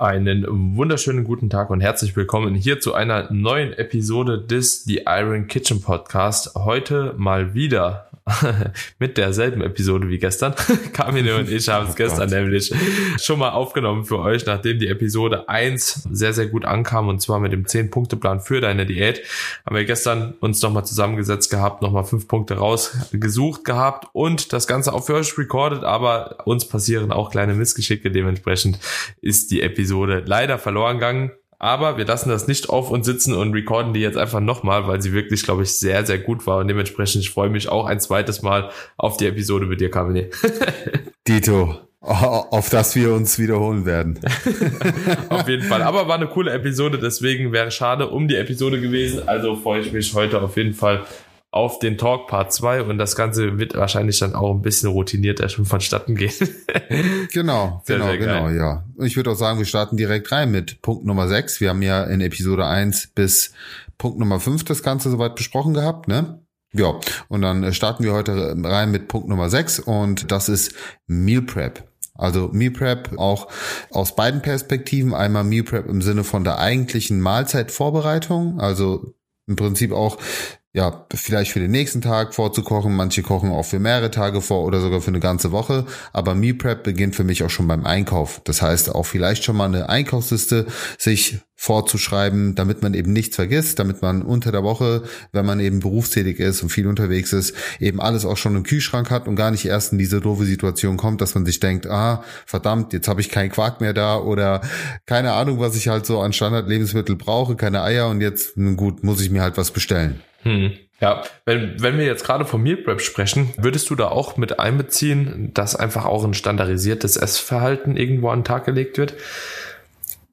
Einen wunderschönen guten Tag und herzlich willkommen hier zu einer neuen Episode des The Iron Kitchen Podcast. Heute mal wieder mit derselben Episode wie gestern. Kamine und ich haben es oh gestern Gott. nämlich schon mal aufgenommen für euch, nachdem die Episode 1 sehr, sehr gut ankam und zwar mit dem 10-Punkte-Plan für deine Diät. Haben wir gestern uns nochmal zusammengesetzt gehabt, nochmal fünf Punkte rausgesucht gehabt und das Ganze auch für euch recorded, aber uns passieren auch kleine Missgeschicke. Dementsprechend ist die Episode leider verloren gegangen. Aber wir lassen das nicht auf uns sitzen und recorden die jetzt einfach nochmal, weil sie wirklich, glaube ich, sehr, sehr gut war. Und dementsprechend ich freue mich auch ein zweites Mal auf die Episode mit dir, Kamine. Dito, auf das wir uns wiederholen werden. auf jeden Fall. Aber war eine coole Episode, deswegen wäre schade um die Episode gewesen. Also freue ich mich heute auf jeden Fall auf den Talk Part 2 und das Ganze wird wahrscheinlich dann auch ein bisschen routiniert schon vonstatten gehen. genau, sehr, genau, sehr genau, ja. Und ich würde auch sagen, wir starten direkt rein mit Punkt Nummer 6. Wir haben ja in Episode 1 bis Punkt Nummer 5 das Ganze soweit besprochen gehabt, ne? Ja, und dann starten wir heute rein mit Punkt Nummer 6 und das ist Meal Prep. Also Meal Prep auch aus beiden Perspektiven. Einmal Meal Prep im Sinne von der eigentlichen Mahlzeitvorbereitung, also im Prinzip auch ja, vielleicht für den nächsten Tag vorzukochen. Manche kochen auch für mehrere Tage vor oder sogar für eine ganze Woche. Aber Meal Prep beginnt für mich auch schon beim Einkauf. Das heißt auch vielleicht schon mal eine Einkaufsliste sich vorzuschreiben, damit man eben nichts vergisst, damit man unter der Woche, wenn man eben berufstätig ist und viel unterwegs ist, eben alles auch schon im Kühlschrank hat und gar nicht erst in diese doofe Situation kommt, dass man sich denkt, ah, verdammt, jetzt habe ich keinen Quark mehr da oder keine Ahnung, was ich halt so an Standardlebensmittel brauche, keine Eier und jetzt, nun gut, muss ich mir halt was bestellen. Hm. Ja, wenn, wenn wir jetzt gerade vom Meal Prep sprechen, würdest du da auch mit einbeziehen, dass einfach auch ein standardisiertes Essverhalten irgendwo an den Tag gelegt wird?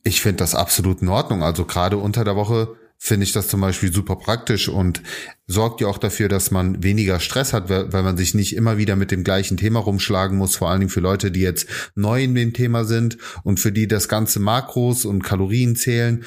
Ich finde das absolut in Ordnung. Also gerade unter der Woche finde ich das zum Beispiel super praktisch und sorgt ja auch dafür, dass man weniger Stress hat, weil, man sich nicht immer wieder mit dem gleichen Thema rumschlagen muss, vor allen Dingen für Leute, die jetzt neu in dem Thema sind und für die das ganze Makros und Kalorien zählen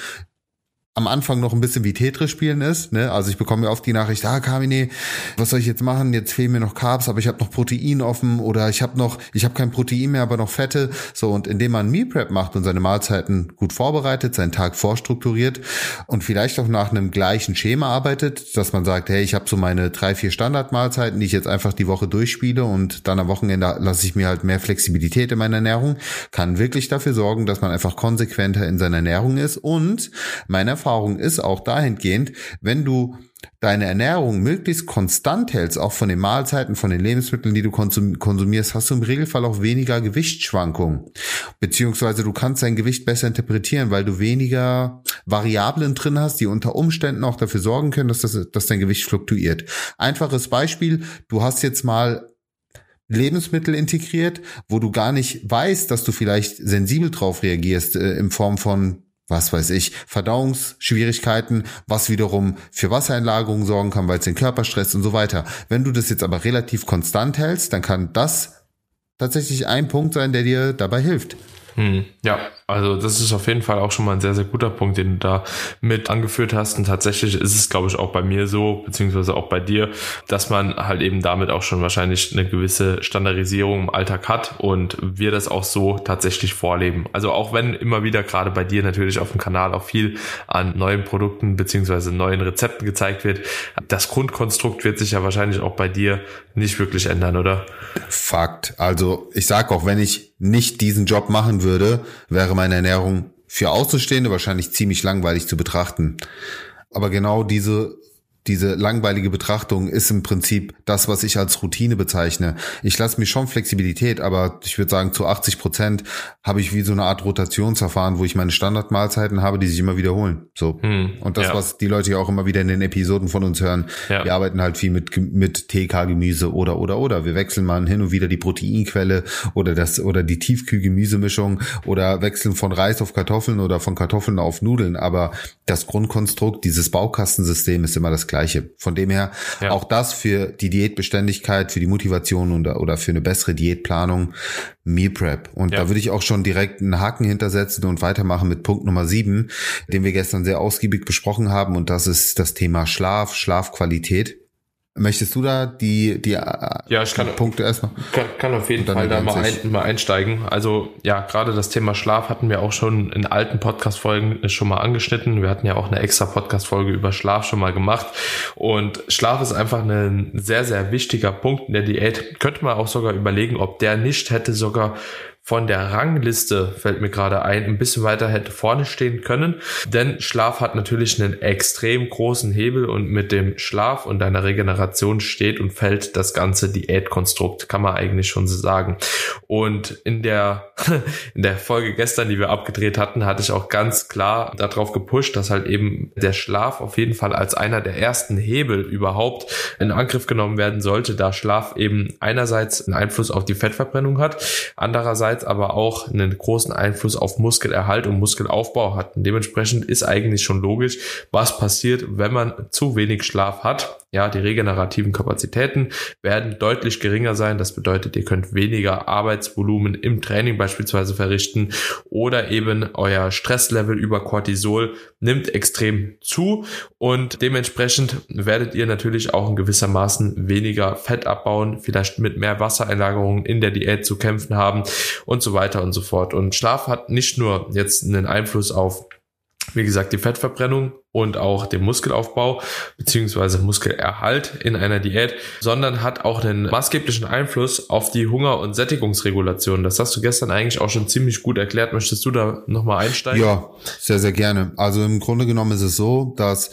am Anfang noch ein bisschen wie Tetris spielen ist. Ne? Also ich bekomme ja oft die Nachricht, ah Kamine, was soll ich jetzt machen? Jetzt fehlen mir noch Carbs, aber ich habe noch Protein offen oder ich habe noch, ich habe kein Protein mehr, aber noch Fette. So und indem man Meal Prep macht und seine Mahlzeiten gut vorbereitet, seinen Tag vorstrukturiert und vielleicht auch nach einem gleichen Schema arbeitet, dass man sagt, hey, ich habe so meine drei, vier Standardmahlzeiten, die ich jetzt einfach die Woche durchspiele und dann am Wochenende lasse ich mir halt mehr Flexibilität in meiner Ernährung, kann wirklich dafür sorgen, dass man einfach konsequenter in seiner Ernährung ist und meiner Erfahrung ist auch dahingehend, wenn du deine Ernährung möglichst konstant hältst, auch von den Mahlzeiten, von den Lebensmitteln, die du konsumierst, hast du im Regelfall auch weniger Gewichtsschwankungen. Beziehungsweise du kannst dein Gewicht besser interpretieren, weil du weniger Variablen drin hast, die unter Umständen auch dafür sorgen können, dass, das, dass dein Gewicht fluktuiert. Einfaches Beispiel, du hast jetzt mal Lebensmittel integriert, wo du gar nicht weißt, dass du vielleicht sensibel drauf reagierst, äh, in Form von was weiß ich, Verdauungsschwierigkeiten, was wiederum für Wassereinlagerungen sorgen kann, weil es den Körper stresst und so weiter. Wenn du das jetzt aber relativ konstant hältst, dann kann das tatsächlich ein Punkt sein, der dir dabei hilft. Hm, ja, also das ist auf jeden Fall auch schon mal ein sehr, sehr guter Punkt, den du da mit angeführt hast. Und tatsächlich ist es, glaube ich, auch bei mir so, beziehungsweise auch bei dir, dass man halt eben damit auch schon wahrscheinlich eine gewisse Standardisierung im Alltag hat und wir das auch so tatsächlich vorleben. Also auch wenn immer wieder gerade bei dir natürlich auf dem Kanal auch viel an neuen Produkten beziehungsweise neuen Rezepten gezeigt wird, das Grundkonstrukt wird sich ja wahrscheinlich auch bei dir nicht wirklich ändern, oder? Fakt. Also ich sag auch, wenn ich nicht diesen Job machen würde, wäre meine Ernährung für Außenstehende wahrscheinlich ziemlich langweilig zu betrachten. Aber genau diese diese langweilige Betrachtung ist im Prinzip das, was ich als Routine bezeichne. Ich lasse mich schon Flexibilität, aber ich würde sagen, zu 80 Prozent habe ich wie so eine Art Rotationsverfahren, wo ich meine Standardmahlzeiten habe, die sich immer wiederholen. So. Hm, und das, ja. was die Leute ja auch immer wieder in den Episoden von uns hören, ja. wir arbeiten halt viel mit, mit TK-Gemüse oder, oder, oder. Wir wechseln mal hin und wieder die Proteinquelle oder das, oder die Tiefkühlgemüsemischung oder wechseln von Reis auf Kartoffeln oder von Kartoffeln auf Nudeln. Aber das Grundkonstrukt, dieses Baukastensystem ist immer das Gleiche. Von dem her ja. auch das für die Diätbeständigkeit, für die Motivation und, oder für eine bessere Diätplanung Meal Prep. Und ja. da würde ich auch schon direkt einen Haken hintersetzen und weitermachen mit Punkt Nummer sieben, den wir gestern sehr ausgiebig besprochen haben. Und das ist das Thema Schlaf, Schlafqualität. Möchtest du da die, die ja, ich kann, Punkte erstmal? Kann, kann auf jeden Fall da mal, ein, mal einsteigen. Also ja, gerade das Thema Schlaf hatten wir auch schon in alten Podcast-Folgen schon mal angeschnitten. Wir hatten ja auch eine extra Podcast-Folge über Schlaf schon mal gemacht. Und Schlaf ist einfach ein sehr, sehr wichtiger Punkt in der Diät. Könnte man auch sogar überlegen, ob der nicht hätte sogar von der Rangliste, fällt mir gerade ein, ein bisschen weiter hätte vorne stehen können. Denn Schlaf hat natürlich einen extrem großen Hebel und mit dem Schlaf und deiner Regeneration steht und fällt das ganze Diätkonstrukt, kann man eigentlich schon so sagen. Und in der, in der Folge gestern, die wir abgedreht hatten, hatte ich auch ganz klar darauf gepusht, dass halt eben der Schlaf auf jeden Fall als einer der ersten Hebel überhaupt in Angriff genommen werden sollte, da Schlaf eben einerseits einen Einfluss auf die Fettverbrennung hat, andererseits andererseits aber auch einen großen Einfluss auf Muskelerhalt und Muskelaufbau hat. Und dementsprechend ist eigentlich schon logisch, was passiert, wenn man zu wenig Schlaf hat. Ja, die regenerativen Kapazitäten werden deutlich geringer sein. Das bedeutet, ihr könnt weniger Arbeitsvolumen im Training beispielsweise verrichten oder eben euer Stresslevel über Cortisol nimmt extrem zu und dementsprechend werdet ihr natürlich auch in gewissermaßen weniger Fett abbauen, vielleicht mit mehr Wassereinlagerungen in der Diät zu kämpfen haben und so weiter und so fort. Und Schlaf hat nicht nur jetzt einen Einfluss auf wie gesagt, die Fettverbrennung und auch den Muskelaufbau beziehungsweise Muskelerhalt in einer Diät, sondern hat auch einen maßgeblichen Einfluss auf die Hunger- und Sättigungsregulation. Das hast du gestern eigentlich auch schon ziemlich gut erklärt. Möchtest du da nochmal einsteigen? Ja, sehr, sehr gerne. Also im Grunde genommen ist es so, dass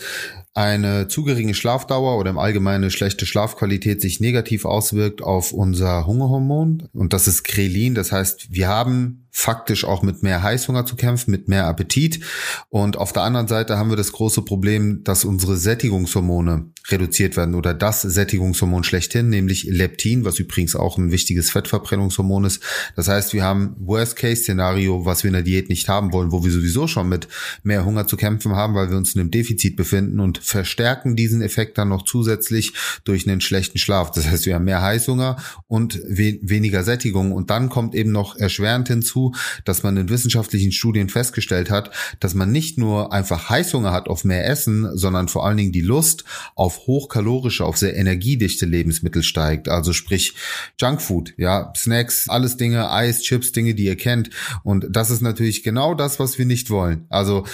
eine zu geringe Schlafdauer oder im Allgemeinen schlechte Schlafqualität sich negativ auswirkt auf unser Hungerhormon und das ist Krelin. Das heißt, wir haben faktisch auch mit mehr Heißhunger zu kämpfen, mit mehr Appetit. Und auf der anderen Seite haben wir das große Problem, dass unsere Sättigungshormone reduziert werden oder das Sättigungshormon schlechthin, nämlich Leptin, was übrigens auch ein wichtiges Fettverbrennungshormon ist. Das heißt, wir haben Worst-Case-Szenario, was wir in der Diät nicht haben wollen, wo wir sowieso schon mit mehr Hunger zu kämpfen haben, weil wir uns in einem Defizit befinden und verstärken diesen Effekt dann noch zusätzlich durch einen schlechten Schlaf. Das heißt, wir haben mehr Heißhunger und we weniger Sättigung. Und dann kommt eben noch erschwerend hinzu, dass man in wissenschaftlichen Studien festgestellt hat, dass man nicht nur einfach Heißhunger hat auf mehr Essen, sondern vor allen Dingen die Lust auf hochkalorische, auf sehr energiedichte Lebensmittel steigt. Also sprich Junkfood, ja, Snacks, alles Dinge, Eis, Chips, Dinge, die ihr kennt. Und das ist natürlich genau das, was wir nicht wollen. Also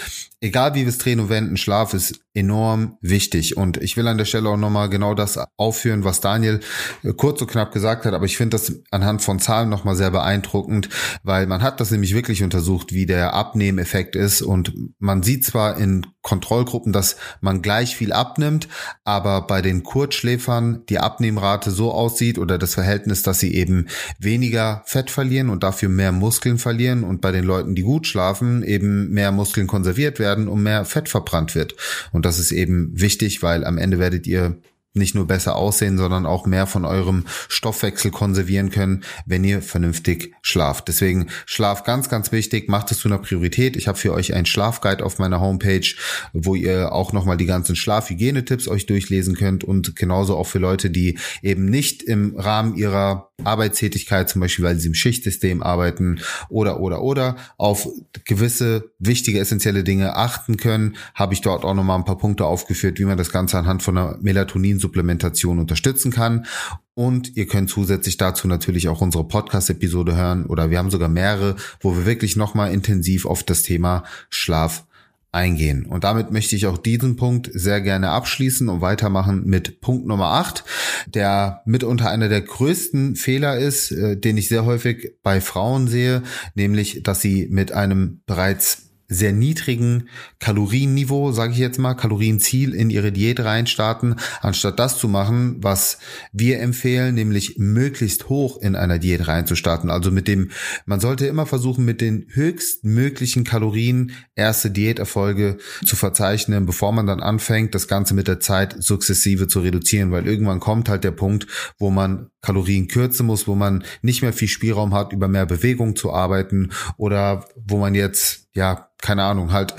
egal wie wir es drehen und wenden, Schlaf ist enorm wichtig. Und ich will an der Stelle auch nochmal genau das aufführen, was Daniel äh, kurz und knapp gesagt hat. Aber ich finde das anhand von Zahlen nochmal sehr beeindruckend, weil man hat das nämlich wirklich untersucht, wie der Abnehmeffekt ist. Und man sieht zwar in Kontrollgruppen, dass man gleich viel abnimmt, aber bei den Kurzschläfern die Abnehmrate so aussieht oder das Verhältnis, dass sie eben weniger Fett verlieren und dafür mehr Muskeln verlieren und bei den Leuten, die gut schlafen, eben mehr Muskeln konserviert werden und mehr Fett verbrannt wird. Und das ist eben wichtig, weil am Ende werdet ihr nicht nur besser aussehen, sondern auch mehr von eurem Stoffwechsel konservieren können, wenn ihr vernünftig schlaft. Deswegen Schlaf ganz, ganz wichtig. Macht es zu einer Priorität. Ich habe für euch einen Schlafguide auf meiner Homepage, wo ihr auch nochmal die ganzen Schlafhygienetipps euch durchlesen könnt und genauso auch für Leute, die eben nicht im Rahmen ihrer Arbeitstätigkeit, zum Beispiel weil sie im Schichtsystem arbeiten oder, oder, oder auf gewisse wichtige, essentielle Dinge achten können, habe ich dort auch nochmal ein paar Punkte aufgeführt, wie man das Ganze anhand von einer Melatonin-Supplementation unterstützen kann. Und ihr könnt zusätzlich dazu natürlich auch unsere Podcast-Episode hören oder wir haben sogar mehrere, wo wir wirklich nochmal intensiv auf das Thema Schlaf eingehen. Und damit möchte ich auch diesen Punkt sehr gerne abschließen und weitermachen mit Punkt Nummer 8, der mitunter einer der größten Fehler ist, äh, den ich sehr häufig bei Frauen sehe, nämlich, dass sie mit einem bereits sehr niedrigen Kalorienniveau, sage ich jetzt mal, Kalorienziel in ihre Diät reinstarten, anstatt das zu machen, was wir empfehlen, nämlich möglichst hoch in einer Diät reinzustarten. Also mit dem, man sollte immer versuchen, mit den höchstmöglichen Kalorien erste Diäterfolge zu verzeichnen, bevor man dann anfängt, das Ganze mit der Zeit sukzessive zu reduzieren, weil irgendwann kommt halt der Punkt, wo man Kalorien kürzen muss, wo man nicht mehr viel Spielraum hat, über mehr Bewegung zu arbeiten oder wo man jetzt ja, keine Ahnung, halt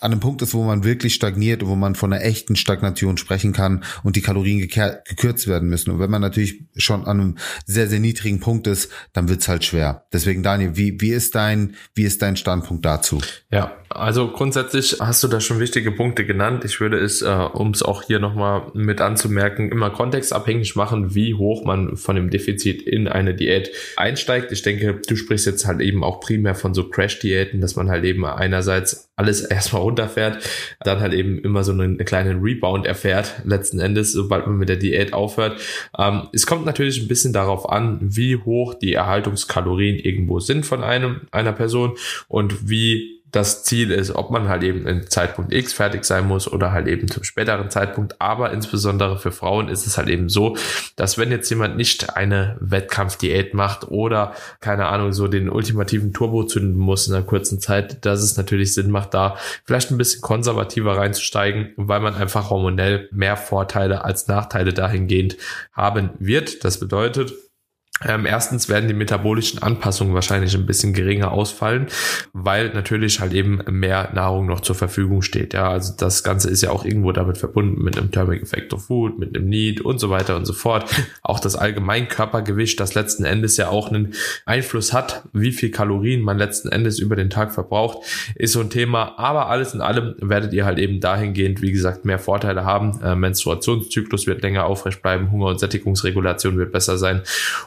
an einem Punkt ist, wo man wirklich stagniert, wo man von einer echten Stagnation sprechen kann und die Kalorien gekürzt werden müssen. Und wenn man natürlich schon an einem sehr, sehr niedrigen Punkt ist, dann wird's halt schwer. Deswegen, Daniel, wie, wie ist dein, wie ist dein Standpunkt dazu? Ja, Also grundsätzlich hast du da schon wichtige Punkte genannt. Ich würde es, äh, um es auch hier nochmal mit anzumerken, immer kontextabhängig machen, wie hoch man von dem Defizit in eine Diät einsteigt. Ich denke, du sprichst jetzt halt eben auch primär von so Crash-Diäten, dass man halt eben einerseits alles erstmal runterfährt, dann halt eben immer so einen kleinen Rebound erfährt, letzten Endes, sobald man mit der Diät aufhört. Ähm, es kommt natürlich ein bisschen darauf an, wie hoch die Erhaltungskalorien irgendwo sind von einem, einer Person und wie das Ziel ist, ob man halt eben in Zeitpunkt X fertig sein muss oder halt eben zum späteren Zeitpunkt. Aber insbesondere für Frauen ist es halt eben so, dass wenn jetzt jemand nicht eine Wettkampfdiät macht oder keine Ahnung, so den ultimativen Turbo zünden muss in einer kurzen Zeit, dass es natürlich Sinn macht, da vielleicht ein bisschen konservativer reinzusteigen, weil man einfach hormonell mehr Vorteile als Nachteile dahingehend haben wird. Das bedeutet, ähm, erstens werden die metabolischen Anpassungen wahrscheinlich ein bisschen geringer ausfallen, weil natürlich halt eben mehr Nahrung noch zur Verfügung steht. Ja, also das Ganze ist ja auch irgendwo damit verbunden mit einem Thermic Effect of Food, mit einem Need und so weiter und so fort. Auch das Allgemeinkörpergewicht, das letzten Endes ja auch einen Einfluss hat, wie viel Kalorien man letzten Endes über den Tag verbraucht, ist so ein Thema. Aber alles in allem werdet ihr halt eben dahingehend, wie gesagt, mehr Vorteile haben. Äh, Menstruationszyklus wird länger aufrecht bleiben, Hunger- und Sättigungsregulation wird besser sein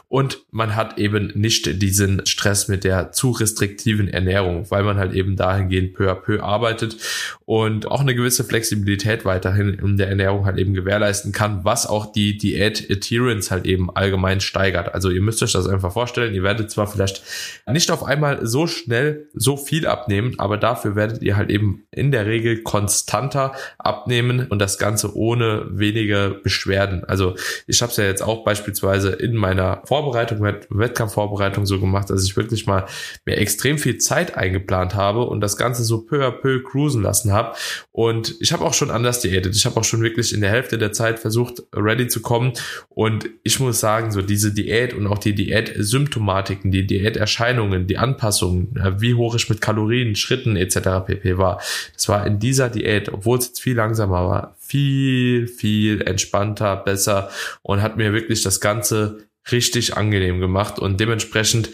und und man hat eben nicht diesen Stress mit der zu restriktiven Ernährung, weil man halt eben dahingehend peu à peu arbeitet und auch eine gewisse Flexibilität weiterhin in der Ernährung halt eben gewährleisten kann, was auch die Diät Adherence halt eben allgemein steigert. Also ihr müsst euch das einfach vorstellen, ihr werdet zwar vielleicht nicht auf einmal so schnell so viel abnehmen, aber dafür werdet ihr halt eben in der Regel konstanter abnehmen und das Ganze ohne wenige Beschwerden. Also ich habe es ja jetzt auch beispielsweise in meiner Vorbereitung Vorbereitung, Wettkampfvorbereitung so gemacht, dass ich wirklich mal mir extrem viel Zeit eingeplant habe und das Ganze so peu à peu cruisen lassen habe. Und ich habe auch schon anders diätet. Ich habe auch schon wirklich in der Hälfte der Zeit versucht, ready zu kommen. Und ich muss sagen, so diese Diät und auch die Diät-Symptomatiken, die Diäterscheinungen, die Anpassungen, wie hoch ich mit Kalorien, Schritten etc. pp war, das war in dieser Diät, obwohl es jetzt viel langsamer war, viel, viel entspannter, besser und hat mir wirklich das Ganze richtig angenehm gemacht und dementsprechend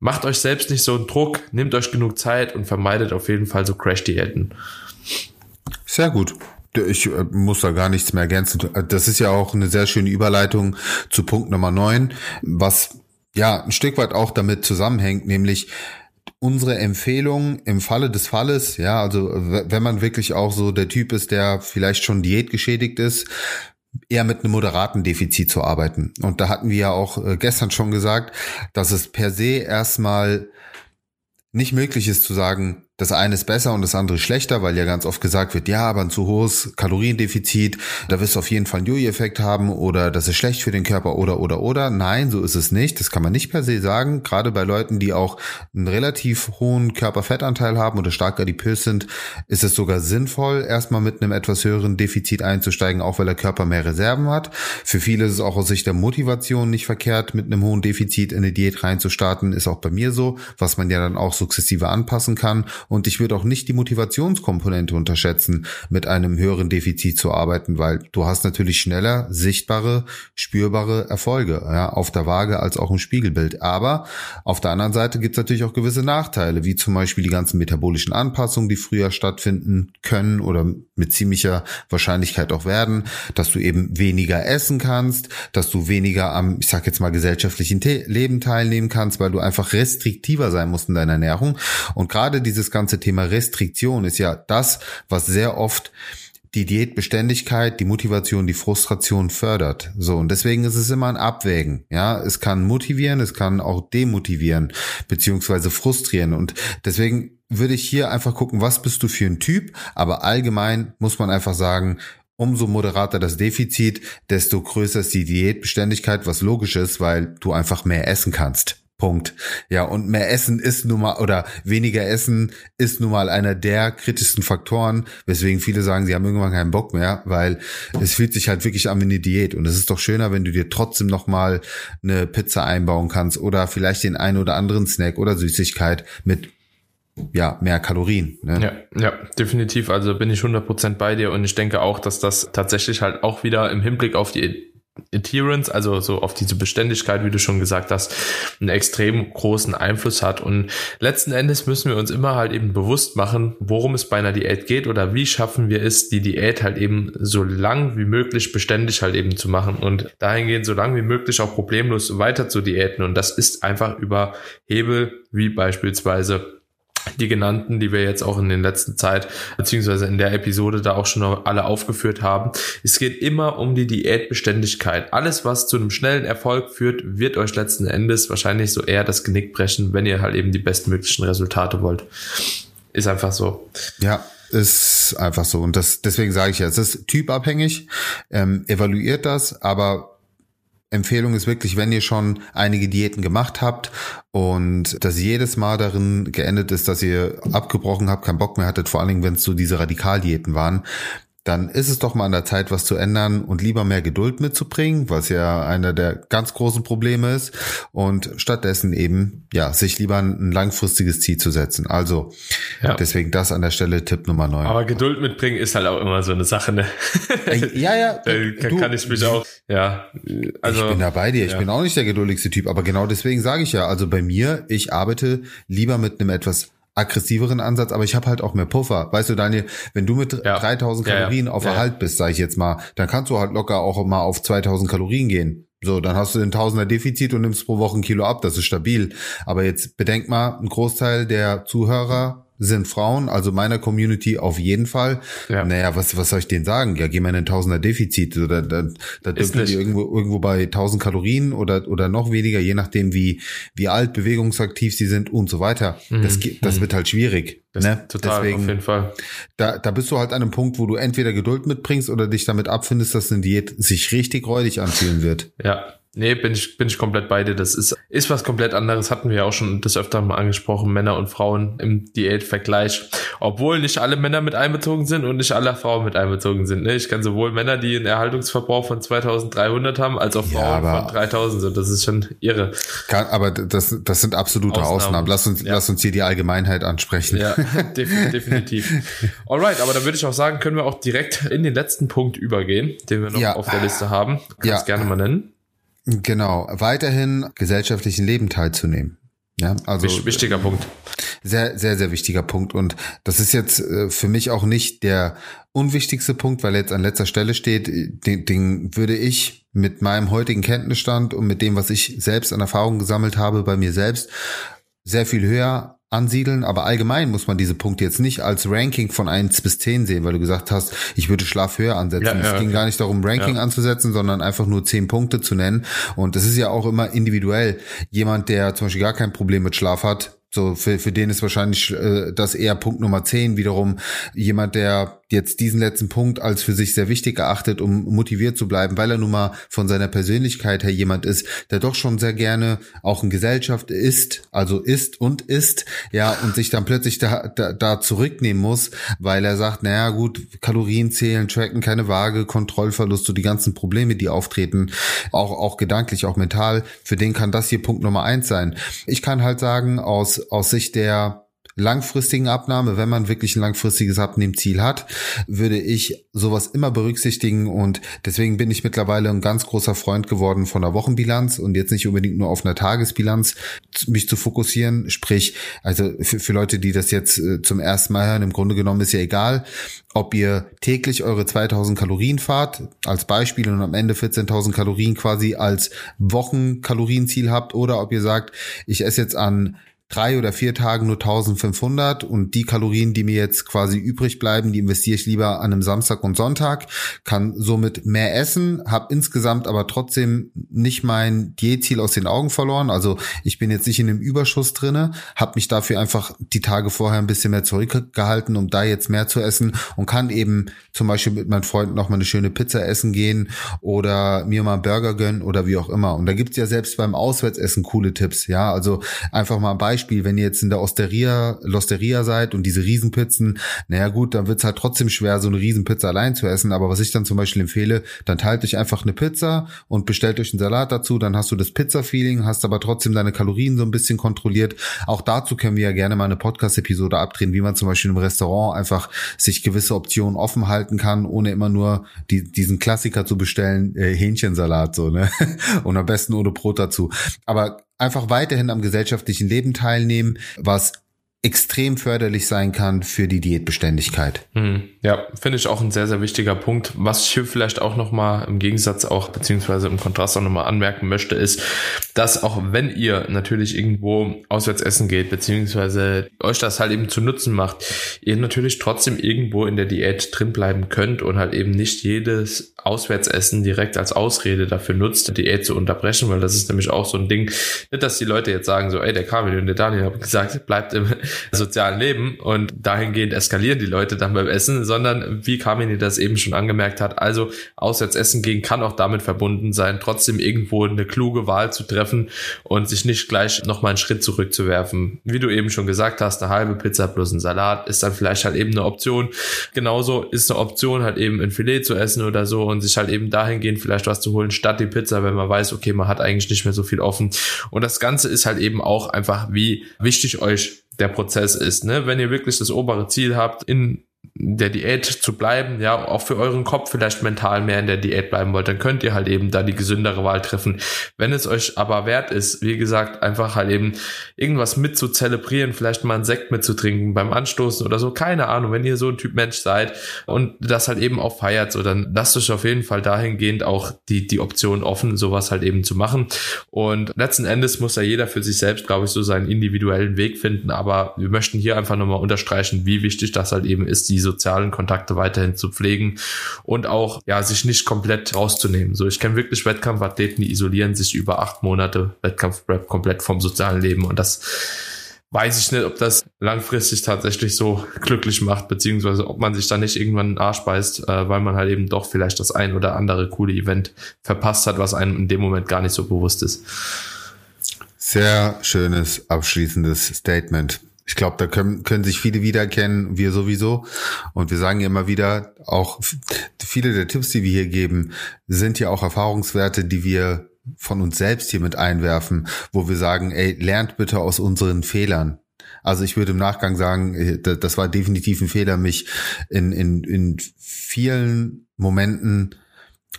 macht euch selbst nicht so einen Druck, nehmt euch genug Zeit und vermeidet auf jeden Fall so Crash-Diäten. Sehr gut. Ich äh, muss da gar nichts mehr ergänzen. Das ist ja auch eine sehr schöne Überleitung zu Punkt Nummer 9, was ja ein Stück weit auch damit zusammenhängt, nämlich unsere Empfehlung im Falle des Falles, ja, also wenn man wirklich auch so der Typ ist, der vielleicht schon diätgeschädigt ist, eher mit einem moderaten Defizit zu arbeiten. Und da hatten wir ja auch äh, gestern schon gesagt, dass es per se erstmal nicht möglich ist zu sagen, das eine ist besser und das andere schlechter, weil ja ganz oft gesagt wird, ja, aber ein zu hohes Kaloriendefizit, da wirst du auf jeden Fall einen Jojo-Effekt haben oder das ist schlecht für den Körper oder oder oder. Nein, so ist es nicht. Das kann man nicht per se sagen. Gerade bei Leuten, die auch einen relativ hohen Körperfettanteil haben oder stark adipös sind, ist es sogar sinnvoll, erstmal mit einem etwas höheren Defizit einzusteigen, auch weil der Körper mehr Reserven hat. Für viele ist es auch aus Sicht der Motivation nicht verkehrt, mit einem hohen Defizit in eine Diät reinzustarten. Ist auch bei mir so, was man ja dann auch sukzessive anpassen kann. Und ich würde auch nicht die Motivationskomponente unterschätzen, mit einem höheren Defizit zu arbeiten, weil du hast natürlich schneller sichtbare, spürbare Erfolge ja, auf der Waage als auch im Spiegelbild. Aber auf der anderen Seite gibt es natürlich auch gewisse Nachteile, wie zum Beispiel die ganzen metabolischen Anpassungen, die früher stattfinden können oder mit ziemlicher Wahrscheinlichkeit auch werden, dass du eben weniger essen kannst, dass du weniger am, ich sag jetzt mal, gesellschaftlichen Leben teilnehmen kannst, weil du einfach restriktiver sein musst in deiner Ernährung. Und gerade dieses ganze Thema Restriktion ist ja das, was sehr oft die Diätbeständigkeit, die Motivation, die Frustration fördert. So, und deswegen ist es immer ein Abwägen. Ja, es kann motivieren, es kann auch demotivieren, beziehungsweise frustrieren. Und deswegen würde ich hier einfach gucken, was bist du für ein Typ? Aber allgemein muss man einfach sagen, umso moderater das Defizit, desto größer ist die Diätbeständigkeit, was logisch ist, weil du einfach mehr essen kannst. Punkt. Ja, und mehr Essen ist nun mal, oder weniger Essen ist nun mal einer der kritischsten Faktoren, weswegen viele sagen, sie haben irgendwann keinen Bock mehr, weil es fühlt sich halt wirklich an wie eine Diät. Und es ist doch schöner, wenn du dir trotzdem noch mal eine Pizza einbauen kannst oder vielleicht den einen oder anderen Snack oder Süßigkeit mit ja, mehr Kalorien. Ne? Ja, ja, definitiv. Also bin ich 100% bei dir und ich denke auch, dass das tatsächlich halt auch wieder im Hinblick auf die Adherence, also so auf diese Beständigkeit, wie du schon gesagt hast, einen extrem großen Einfluss hat. Und letzten Endes müssen wir uns immer halt eben bewusst machen, worum es bei einer Diät geht oder wie schaffen wir es, die Diät halt eben so lang wie möglich beständig halt eben zu machen und dahingehend so lang wie möglich auch problemlos weiter zu diäten. Und das ist einfach über Hebel wie beispielsweise die genannten, die wir jetzt auch in den letzten Zeit, beziehungsweise in der Episode da auch schon alle aufgeführt haben. Es geht immer um die Diätbeständigkeit. Alles, was zu einem schnellen Erfolg führt, wird euch letzten Endes wahrscheinlich so eher das Genick brechen, wenn ihr halt eben die bestmöglichen Resultate wollt. Ist einfach so. Ja, ist einfach so. Und das, deswegen sage ich ja, es ist typabhängig. Ähm, evaluiert das, aber Empfehlung ist wirklich, wenn ihr schon einige Diäten gemacht habt und das jedes Mal darin geendet ist, dass ihr abgebrochen habt, keinen Bock mehr hattet, vor allen Dingen, wenn es so diese Radikaldiäten waren, dann ist es doch mal an der Zeit, was zu ändern und lieber mehr Geduld mitzubringen, was ja einer der ganz großen Probleme ist und stattdessen eben, ja, sich lieber ein, langfristiges Ziel zu setzen. Also, ja. deswegen das an der Stelle Tipp Nummer 9. Aber Geduld mitbringen ist halt auch immer so eine Sache, ne? Ja, ja. da kann, kann ich mich auch, ja. Also, ich bin da bei dir. Ich ja. bin auch nicht der geduldigste Typ, aber genau deswegen sage ich ja, also bei mir, ich arbeite lieber mit einem etwas aggressiveren Ansatz, aber ich habe halt auch mehr Puffer. Weißt du, Daniel, wenn du mit ja. 3000 Kalorien ja, ja. auf Erhalt bist, sage ich jetzt mal, dann kannst du halt locker auch mal auf 2000 Kalorien gehen. So, dann hast du den Tausender Defizit und nimmst pro Woche ein Kilo ab. Das ist stabil. Aber jetzt bedenk mal, ein Großteil der Zuhörer sind Frauen, also meiner Community auf jeden Fall. Ja. Naja, was, was soll ich denen sagen? Ja, geh mal in ein Tausender Defizit. Da, da, da dürfen die irgendwo, irgendwo bei 1000 Kalorien oder, oder noch weniger, je nachdem, wie, wie alt, bewegungsaktiv sie sind und so weiter. Mhm. Das, das mhm. wird halt schwierig. Das ne? Total, Deswegen, auf jeden Fall. Da, da bist du halt an einem Punkt, wo du entweder Geduld mitbringst oder dich damit abfindest, dass eine Diät sich richtig räudig anfühlen wird. Ja, Nee, bin ich, bin ich komplett bei dir. Das ist, ist was komplett anderes. Hatten wir ja auch schon das öfter mal angesprochen, Männer und Frauen im Diätvergleich. Obwohl nicht alle Männer mit einbezogen sind und nicht alle Frauen mit einbezogen sind. Ne? Ich kann sowohl Männer, die einen Erhaltungsverbrauch von 2300 haben, als auch Frauen ja, von 3000. So, das ist schon irre. Kann, aber das, das sind absolute Ausnahmen. Ausnahmen. Lass uns, ja. lass uns hier die Allgemeinheit ansprechen. Ja, definitiv. Alright, aber da würde ich auch sagen, können wir auch direkt in den letzten Punkt übergehen, den wir noch ja. auf der Liste haben. Kannst ja. gerne mal nennen. Genau, weiterhin gesellschaftlichen Leben teilzunehmen. Ja, also wichtiger Punkt. Sehr, sehr, sehr wichtiger Punkt. Und das ist jetzt äh, für mich auch nicht der unwichtigste Punkt, weil er jetzt an letzter Stelle steht. Den, den würde ich mit meinem heutigen Kenntnisstand und mit dem, was ich selbst an Erfahrung gesammelt habe bei mir selbst, sehr viel höher ansiedeln, aber allgemein muss man diese Punkte jetzt nicht als Ranking von eins bis zehn sehen, weil du gesagt hast, ich würde Schlaf höher ansetzen. Ja, ja, es ging okay. gar nicht darum, Ranking ja. anzusetzen, sondern einfach nur zehn Punkte zu nennen. Und das ist ja auch immer individuell. Jemand, der zum Beispiel gar kein Problem mit Schlaf hat, so, für, für den ist wahrscheinlich äh, das eher Punkt Nummer 10 wiederum jemand, der jetzt diesen letzten Punkt als für sich sehr wichtig erachtet, um motiviert zu bleiben, weil er nun mal von seiner Persönlichkeit her jemand ist, der doch schon sehr gerne auch in Gesellschaft ist, also ist und ist, ja, und sich dann plötzlich da, da, da zurücknehmen muss, weil er sagt, naja gut, Kalorien zählen, tracken, keine Waage, Kontrollverlust, so die ganzen Probleme, die auftreten, auch, auch gedanklich, auch mental, für den kann das hier Punkt Nummer eins sein. Ich kann halt sagen, aus aus Sicht der langfristigen Abnahme, wenn man wirklich ein langfristiges Abnehmziel hat, würde ich sowas immer berücksichtigen. Und deswegen bin ich mittlerweile ein ganz großer Freund geworden von der Wochenbilanz und jetzt nicht unbedingt nur auf einer Tagesbilanz mich zu fokussieren, sprich, also für, für Leute, die das jetzt äh, zum ersten Mal hören, im Grunde genommen ist ja egal, ob ihr täglich eure 2000 Kalorien fahrt, als Beispiel und am Ende 14.000 Kalorien quasi als Wochenkalorienziel habt oder ob ihr sagt, ich esse jetzt an drei oder vier Tagen nur 1500 und die Kalorien, die mir jetzt quasi übrig bleiben, die investiere ich lieber an einem Samstag und Sonntag, kann somit mehr essen, habe insgesamt aber trotzdem nicht mein Diätziel aus den Augen verloren. Also ich bin jetzt nicht in dem Überschuss drinne, habe mich dafür einfach die Tage vorher ein bisschen mehr zurückgehalten, um da jetzt mehr zu essen und kann eben zum Beispiel mit meinen Freunden noch mal eine schöne Pizza essen gehen oder mir mal einen Burger gönnen oder wie auch immer. Und da gibt's ja selbst beim Auswärtsessen coole Tipps. Ja, also einfach mal ein Beispiel Beispiel, wenn ihr jetzt in der Osteria, Losteria seid und diese Riesenpizzen, naja gut, dann wird's halt trotzdem schwer, so eine Riesenpizza allein zu essen. Aber was ich dann zum Beispiel empfehle, dann teilt euch einfach eine Pizza und bestellt euch einen Salat dazu, dann hast du das Pizza-Feeling, hast aber trotzdem deine Kalorien so ein bisschen kontrolliert. Auch dazu können wir ja gerne mal eine Podcast-Episode abdrehen, wie man zum Beispiel im Restaurant einfach sich gewisse Optionen offen halten kann, ohne immer nur die, diesen Klassiker zu bestellen, äh, Hähnchensalat so, ne? Und am besten ohne Brot dazu. Aber einfach weiterhin am gesellschaftlichen Leben teilnehmen, was extrem förderlich sein kann für die Diätbeständigkeit. Hm, ja, finde ich auch ein sehr, sehr wichtiger Punkt. Was ich hier vielleicht auch nochmal im Gegensatz auch, beziehungsweise im Kontrast auch nochmal anmerken möchte, ist, dass auch wenn ihr natürlich irgendwo auswärts essen geht, beziehungsweise euch das halt eben zu Nutzen macht, ihr natürlich trotzdem irgendwo in der Diät drin bleiben könnt und halt eben nicht jedes Auswärtsessen direkt als Ausrede dafür nutzt, die Diät zu unterbrechen, weil das ist nämlich auch so ein Ding, nicht, dass die Leute jetzt sagen so, ey, der Kamil und der Daniel haben gesagt, bleibt im sozialen Leben und dahingehend eskalieren die Leute dann beim Essen, sondern wie Kamini das eben schon angemerkt hat, also auswärts essen gehen kann auch damit verbunden sein, trotzdem irgendwo eine kluge Wahl zu treffen und sich nicht gleich nochmal einen Schritt zurückzuwerfen. Wie du eben schon gesagt hast, eine halbe Pizza plus ein Salat ist dann vielleicht halt eben eine Option. Genauso ist eine Option halt eben ein Filet zu essen oder so und sich halt eben dahingehend vielleicht was zu holen statt die Pizza, wenn man weiß, okay, man hat eigentlich nicht mehr so viel offen. Und das Ganze ist halt eben auch einfach, wie wichtig euch der Prozess ist. Ne? Wenn ihr wirklich das obere Ziel habt, in der Diät zu bleiben, ja, auch für euren Kopf vielleicht mental mehr in der Diät bleiben wollt, dann könnt ihr halt eben da die gesündere Wahl treffen. Wenn es euch aber wert ist, wie gesagt, einfach halt eben irgendwas mit zu zelebrieren, vielleicht mal einen Sekt mitzutrinken beim Anstoßen oder so, keine Ahnung, wenn ihr so ein Typ Mensch seid und das halt eben auch feiert, so dann lasst euch auf jeden Fall dahingehend auch die, die Option offen, sowas halt eben zu machen. Und letzten Endes muss ja jeder für sich selbst, glaube ich, so seinen individuellen Weg finden, aber wir möchten hier einfach nochmal unterstreichen, wie wichtig das halt eben ist, die sozialen Kontakte weiterhin zu pflegen und auch ja sich nicht komplett rauszunehmen. So, ich kenne wirklich Wettkampfathleten, die isolieren sich über acht Monate Wettkampfprep komplett vom sozialen Leben und das weiß ich nicht, ob das langfristig tatsächlich so glücklich macht, beziehungsweise ob man sich da nicht irgendwann einen Arsch beißt, äh, weil man halt eben doch vielleicht das ein oder andere coole Event verpasst hat, was einem in dem Moment gar nicht so bewusst ist. Sehr schönes abschließendes Statement. Ich glaube, da können, können sich viele wiedererkennen, wir sowieso. Und wir sagen immer wieder, auch viele der Tipps, die wir hier geben, sind ja auch Erfahrungswerte, die wir von uns selbst hier mit einwerfen, wo wir sagen, ey, lernt bitte aus unseren Fehlern. Also ich würde im Nachgang sagen, äh, das war definitiv ein Fehler, mich in, in, in vielen Momenten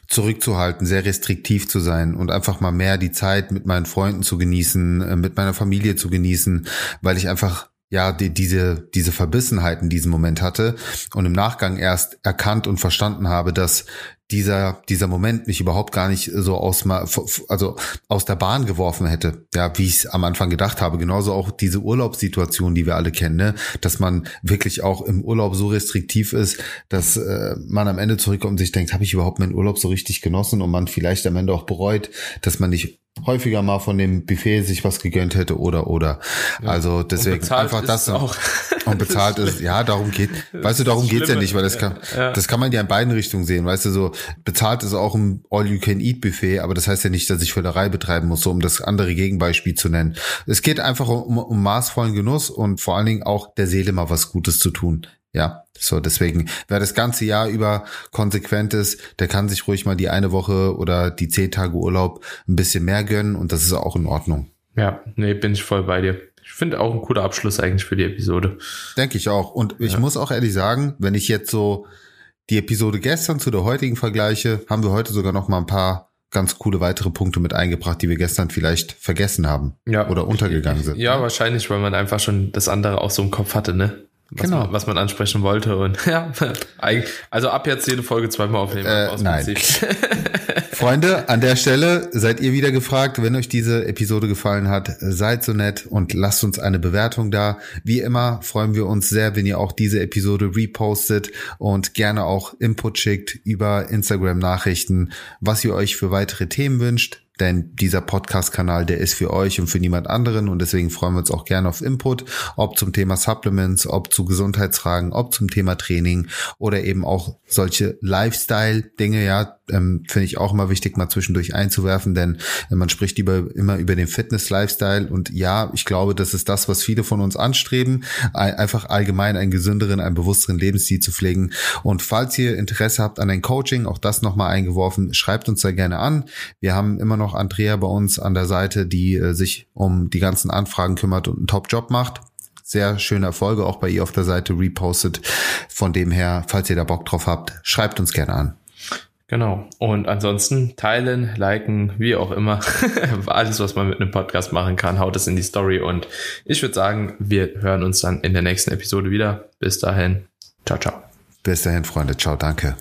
zurückzuhalten, sehr restriktiv zu sein und einfach mal mehr die Zeit mit meinen Freunden zu genießen, äh, mit meiner Familie zu genießen, weil ich einfach ja, die, diese, diese Verbissenheit in diesem Moment hatte und im Nachgang erst erkannt und verstanden habe, dass dieser, dieser Moment mich überhaupt gar nicht so aus, also aus der Bahn geworfen hätte, ja, wie ich es am Anfang gedacht habe. Genauso auch diese Urlaubssituation, die wir alle kennen, ne? dass man wirklich auch im Urlaub so restriktiv ist, dass äh, man am Ende zurückkommt und sich denkt, habe ich überhaupt meinen Urlaub so richtig genossen und man vielleicht am Ende auch bereut, dass man nicht häufiger mal von dem Buffet sich was gegönnt hätte oder oder. Ja. Also deswegen einfach das auch. und bezahlt ist, ja, darum geht, weißt du, darum geht's ja nicht, weil das kann, ja. das kann man ja in beiden Richtungen sehen, weißt du, so bezahlt ist auch ein All-You-Can-Eat-Buffet, aber das heißt ja nicht, dass ich Völlerei betreiben muss, so um das andere Gegenbeispiel zu nennen. Es geht einfach um, um maßvollen Genuss und vor allen Dingen auch der Seele mal was Gutes zu tun. Ja, so deswegen, wer das ganze Jahr über konsequent ist, der kann sich ruhig mal die eine Woche oder die zehn Tage Urlaub ein bisschen mehr gönnen und das ist auch in Ordnung. Ja, nee, bin ich voll bei dir. Ich finde auch ein cooler Abschluss eigentlich für die Episode. Denke ich auch. Und ich ja. muss auch ehrlich sagen, wenn ich jetzt so die Episode gestern zu der heutigen vergleiche, haben wir heute sogar noch mal ein paar ganz coole weitere Punkte mit eingebracht, die wir gestern vielleicht vergessen haben ja. oder untergegangen sind. Ja, wahrscheinlich, weil man einfach schon das andere auch so im Kopf hatte, ne? Was, genau. man, was man ansprechen wollte. Und ja, also ab jetzt jede Folge zweimal aufnehmen. Äh, nein. Freunde, an der Stelle seid ihr wieder gefragt, wenn euch diese Episode gefallen hat, seid so nett und lasst uns eine Bewertung da. Wie immer freuen wir uns sehr, wenn ihr auch diese Episode repostet und gerne auch Input schickt über Instagram Nachrichten, was ihr euch für weitere Themen wünscht. Denn dieser Podcast-Kanal, der ist für euch und für niemand anderen und deswegen freuen wir uns auch gerne auf Input, ob zum Thema Supplements, ob zu Gesundheitsfragen, ob zum Thema Training oder eben auch solche Lifestyle-Dinge, ja, ähm, finde ich auch immer wichtig, mal zwischendurch einzuwerfen, denn äh, man spricht über, immer über den Fitness-Lifestyle und ja, ich glaube, das ist das, was viele von uns anstreben, einfach allgemein einen gesünderen, einen bewussteren Lebensstil zu pflegen. Und falls ihr Interesse habt an ein Coaching, auch das nochmal eingeworfen, schreibt uns da gerne an. Wir haben immer noch Andrea bei uns an der Seite, die äh, sich um die ganzen Anfragen kümmert und einen Top-Job macht sehr schöne Erfolge auch bei ihr auf der Seite repostet. Von dem her, falls ihr da Bock drauf habt, schreibt uns gerne an. Genau. Und ansonsten teilen, liken, wie auch immer. Alles, was man mit einem Podcast machen kann, haut es in die Story. Und ich würde sagen, wir hören uns dann in der nächsten Episode wieder. Bis dahin. Ciao, ciao. Bis dahin, Freunde. Ciao, danke.